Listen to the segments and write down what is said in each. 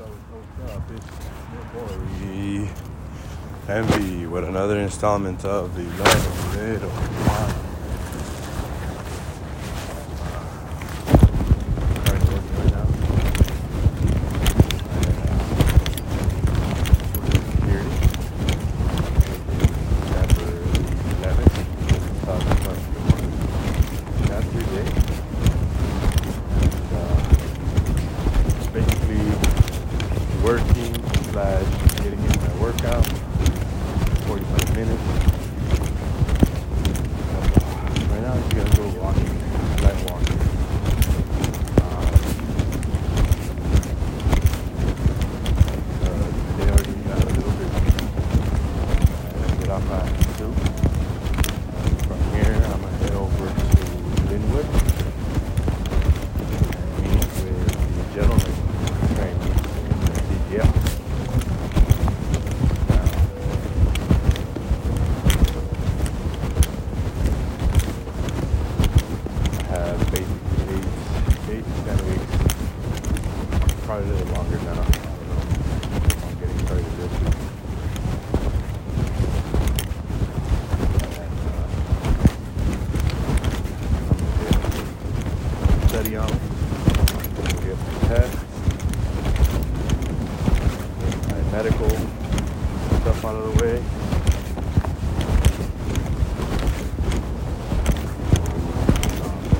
It's Envy with another installment of the Love Little Pod. Starting to work right now. Security. December 11th, 2021. Last three days. And, uh, basically working slash getting in my workout 45 minutes right now I'm gonna go walking light walking um, uh, they already got a little bit I get off at 2 from here I'm gonna head over to Linwood and meet with the gentleman training CDL have basically eight, eight to ten weeks, probably a little longer now. I don't know. I'm getting started this week. And, uh, I'm gonna study on it. Get my test, my medical stuff out of the way.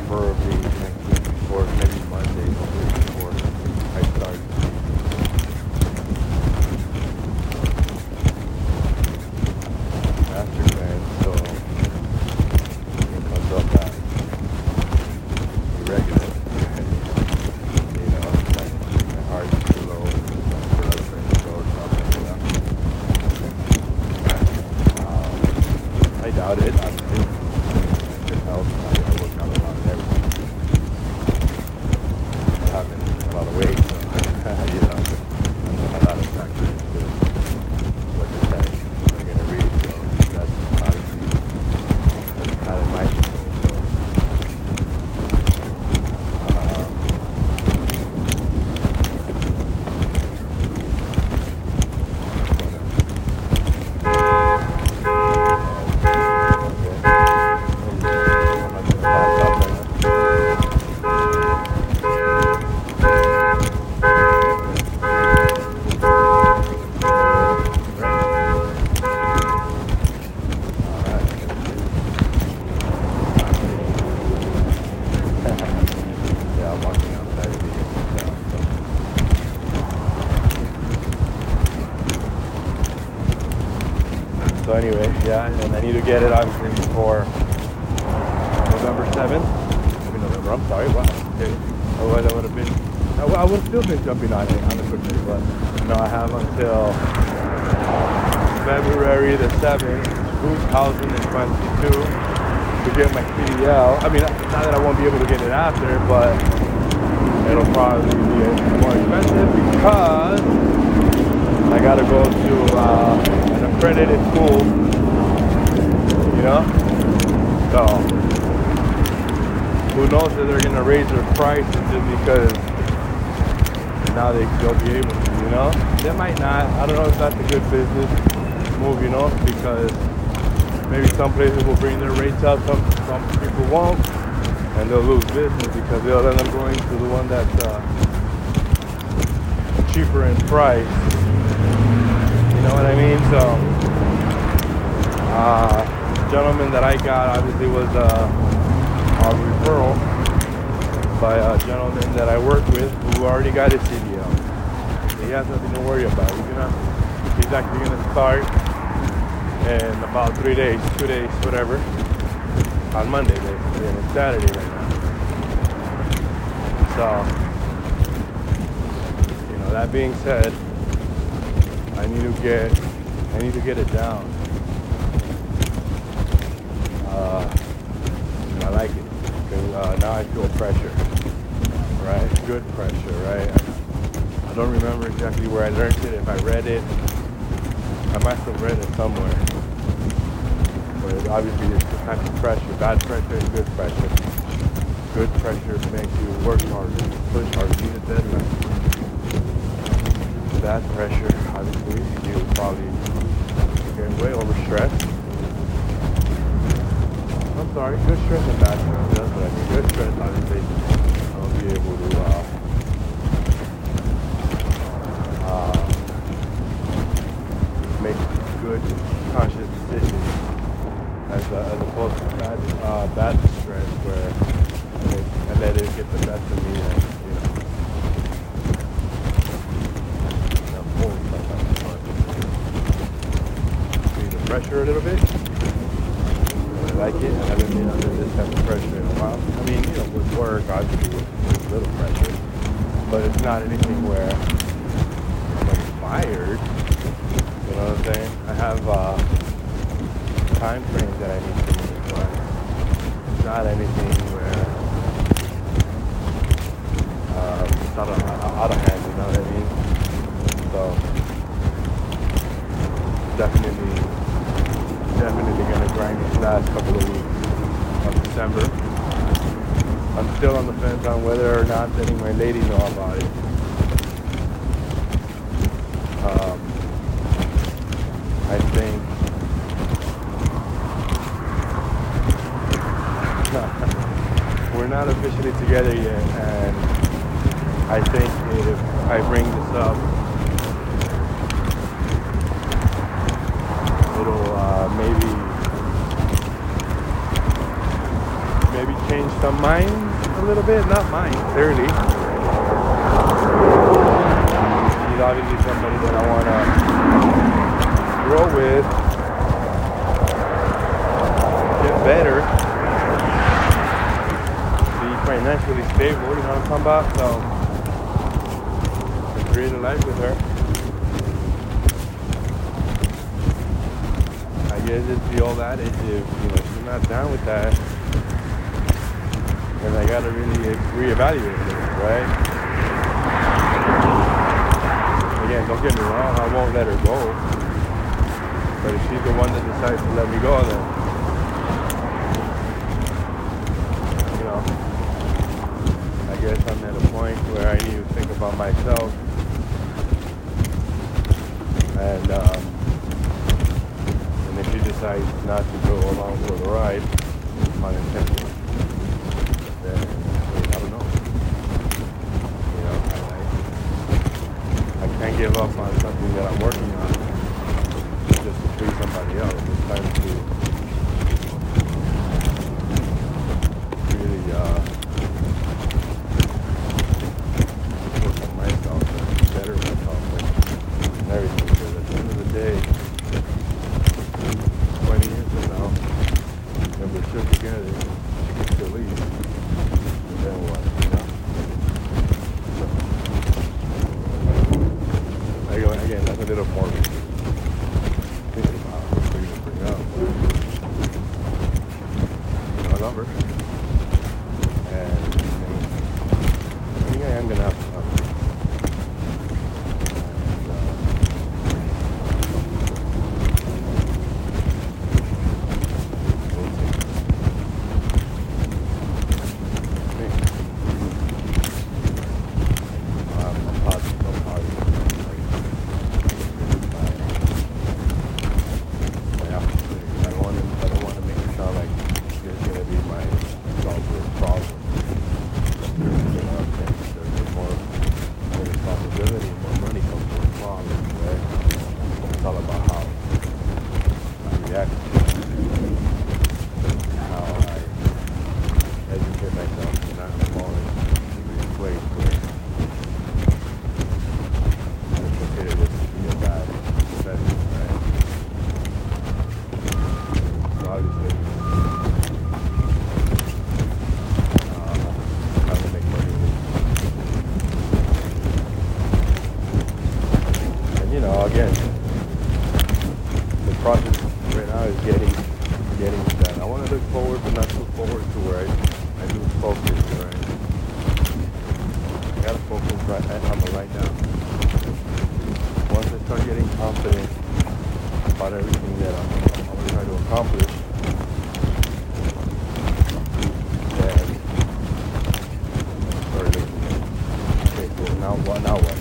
preferably next week before, maybe Monday, the week before I start. Master plan, so it comes up at irregular. you know, like my heart is too low, my blood pressure goes up and down. Um, I doubt it. I think good health. I, I work out a lot and everything. I haven't a lot of weight, so you know, I don't know how that affects into what they're saying. They're gonna read, so that's obviously that's not in my control. So, um, Yeah, I'm walking outside of the so. So anyway, yeah, and I need to get it obviously before November 7th. I mean November, I'm sorry, wow. Okay. Otherwise I would have been, I, would have still been jumping on it on the quick day, but no, I have until February the 7th, 2022 to get my CDL. I mean, not that I won't be able to get it after, but it'll probably be more expensive because I gotta go to uh, an accredited school, you know? So, who knows if they're gonna raise their prices just because now they, they'll be able to, you know? They might not. I don't know if that's a good business move, you know, because maybe some places will bring their rates up, some, some people won't, and they'll lose business because they'll end up going to the one that's uh, cheaper in price. Know what I mean? So, uh, gentleman that I got obviously was uh, a referral by a gentleman that I work with who already got his CDL. He has nothing to worry about. He's gonna, he's actually gonna start in about three days, two days, whatever, on Monday basically, and it's Saturday right now. So, you know, that being said, I need to get, I need to get it down. Uh, I like it because uh, now I feel pressure, right? Good pressure, right? I don't remember exactly where I learned it. If I read it, I must have read it somewhere. But obviously, there's two types of pressure: bad pressure and good pressure. Good pressure makes you work harder, push harder, meet a deadline. That pressure, obviously, you probably get way overstressed. I'm sorry, good stress and bad stress. That's what I mean. Good stress, obviously, I'll be able to uh, uh, make good, conscious decisions as, as opposed to bad, uh, bad stress where I let it get the best of me and, you know, you know, pull myself apart. Feel the pressure a little bit. I like it. I haven't been under this type of pressure in a while. I mean, you know, with work, obviously, with, a little pressure. But it's not anything where I'm inspired. You know what I'm saying? I have uh, time frames that I need to meet, but it's not anything where um, it's not a, out of hand, you know what I mean? Last couple of weeks of December. I'm still on the fence on whether or not letting my lady know about it. Um, I think we're not officially together yet, and I think if I bring this up, it'll uh, maybe change some minds a little bit. Not mine, clearly. She's obviously somebody that I want to grow with, get better, be financially stable. You know what I'm talking about? So, create a life with her. I guess it's the old adage if you know she's not down with that, then I gotta really reevaluate it, right? Again, don't get me wrong, I won't let her go. But if she's the one that decides to let me go, then you know, I guess I'm at a point where I need to think about myself and um, and if she decides not to go along for the ride, pun I don't know. You know, I, I, I can't give up on something that I'm working on just to please somebody else. It's time to really uh, work on myself and better myself and, and everything. Because at the end of the day, 20 years from now, when we're still together, she can still leave. And then what, you know? So, again, again, that's a little more thinking about what to even bring up. But I love her. And, and I think I am going to have to love her. And, uh, we'll see. Me. Um, I'm positive, I'm positive. Like, I have to say, I don't want to, I don't want to make it sound like there's going to be my solved problem. You know what I'm saying? There's more, more responsibility, more money comes with problems, right? It's all about how I react to it. How I educate myself to not fall into this place where I consider this to be a bad profession, right? So obviously, uh, trying to make money with And you know, again, the process right now is getting getting done. I want to look forward, but not too forward to where I, I lose focus, right? I gotta focus right on the right now. Once I start getting confident about everything that I'm, I'm try to accomplish, then I start looking at, okay, well now what, now what?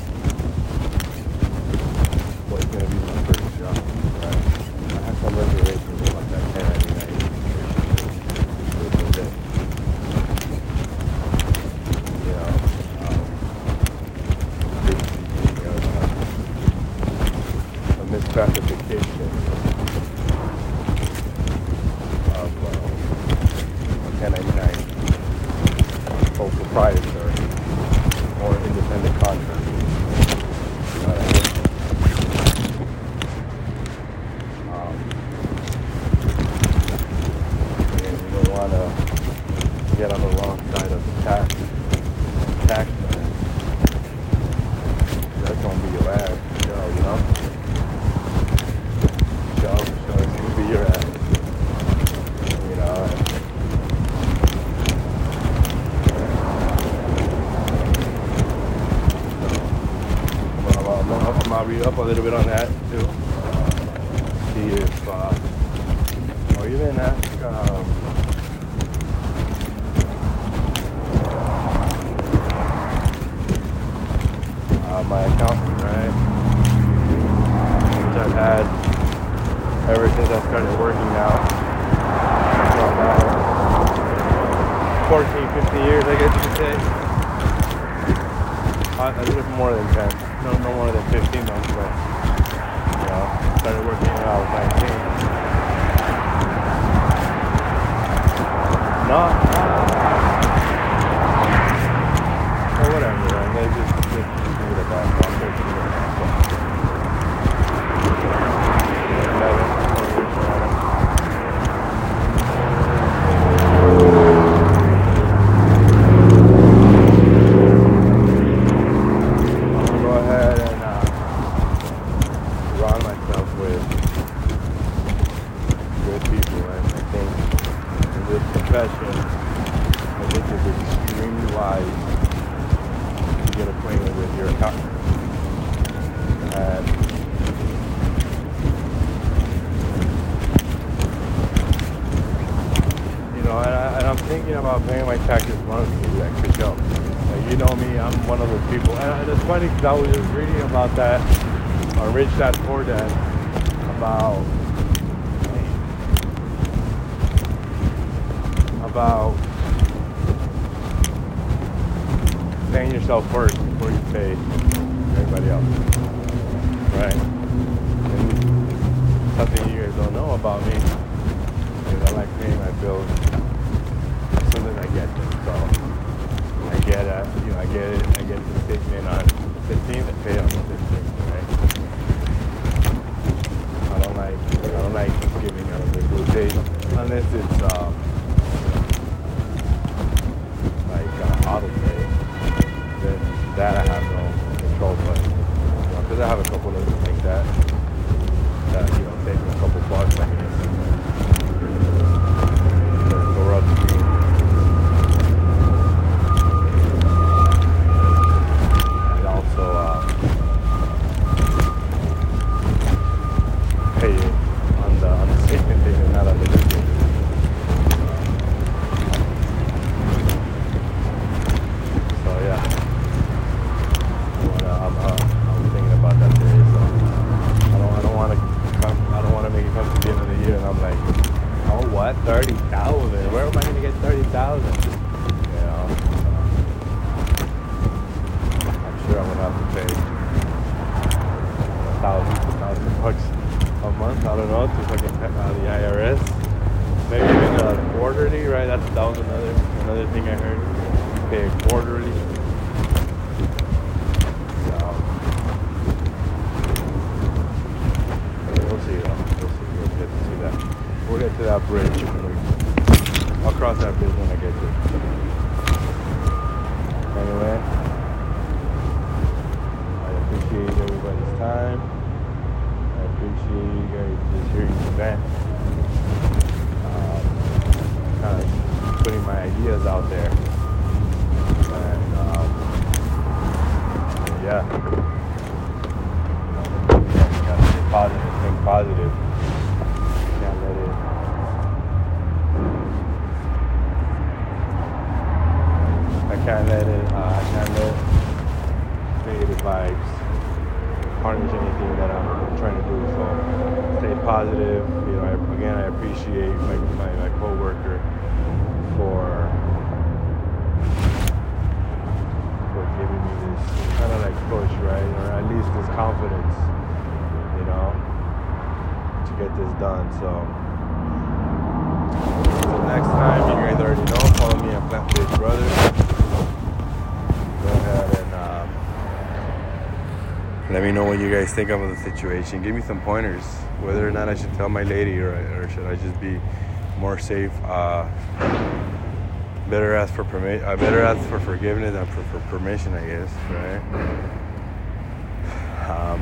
classification of uh, 1099 sole proprietor or independent contractor. You know what I mean? Um, and you don't want to get on the wrong side of the tax tax man. That's gonna be your ass, show, you know. Show, show, it's gonna be your ass. You know. But I'm, I'm read up a little bit on that too. See if, uh, or even ask. Um, uh, my accountant, right? Which I've had ever since I started working now. About 14, 15 years, I guess you could say. Uh, a little more than 10. No, no more than 15 months, but, you know, started working when I was 19. No, or whatever, and they just, just, just leave it at that. I'll take it at that. Eleven, 20 years around it. I'm gonna go ahead and uh, surround myself with good people, and I think in this profession, I think it's extremely wise to get acquainted with your accountant. And you know, and, I, and I'm thinking about paying my taxes monthly. That could help. Like, you know me, I'm one of those people. And it's funny because I was just reading about that on Rich Dad Poor Dad about about paying yourself first before you pay everybody else. Right? Something you guys don't know about me is I like paying my bills as soon as I get them. So get a, you know, I get it, I get the statement on the 15th, I pay on 15th, right? I don't like, I don't like giving out a regular date unless it's, um, like uh, auto pay, then that I have no control. But because I have a couple of them like that, that you know take me a couple bucks, I mean, so we're up to me. And also uh, pay it on the on the statement date and not on the due date. So yeah, I wanna, I'm, uh, I'm thinking about that today. So I don't, I don't want to come, I don't want to make it come to the end of the year and I'm like, oh what, thirty thousand? Where am I gonna get thirty thousand? You know, I'm sure I'm gonna have to pay a thousand, a thousand bucks a month. I don't know to fucking the IRS. Maybe even uh, quarterly, right? That's that was another another thing I heard. Pay it quarterly. So we'll see though. We'll see. We'll get to see that. We'll get to that bridge. I'll cross that bridge when I get it. Anyway, I appreciate everybody's time. Appreciate you guys just hearing me. Um, kind of putting my ideas out there. And um, yeah. You gotta stay positive, think positive. Can't let it I can't let it uh, I can't let negative vibes tarnish anything that I'm trying to do. So stay positive. You know, I, again, I appreciate my, my, my coworker for for giving me this kind of like push, right? Or at least this confidence, you know. To get this done. So until next time, you guys already know. Follow me Plant Based Brothers. Let me know what you guys think of the situation. Give me some pointers, whether or not I should tell my lady or, or should I just be more safe. Uh, better ask for permission. I better ask for forgiveness than for, for permission, I guess, right? Um,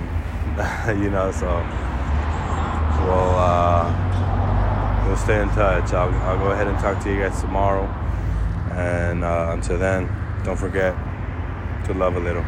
you know, so we'll uh, we'll stay in touch. I'll, I'll go ahead and talk to you guys tomorrow, and uh, until then, don't forget to love a little.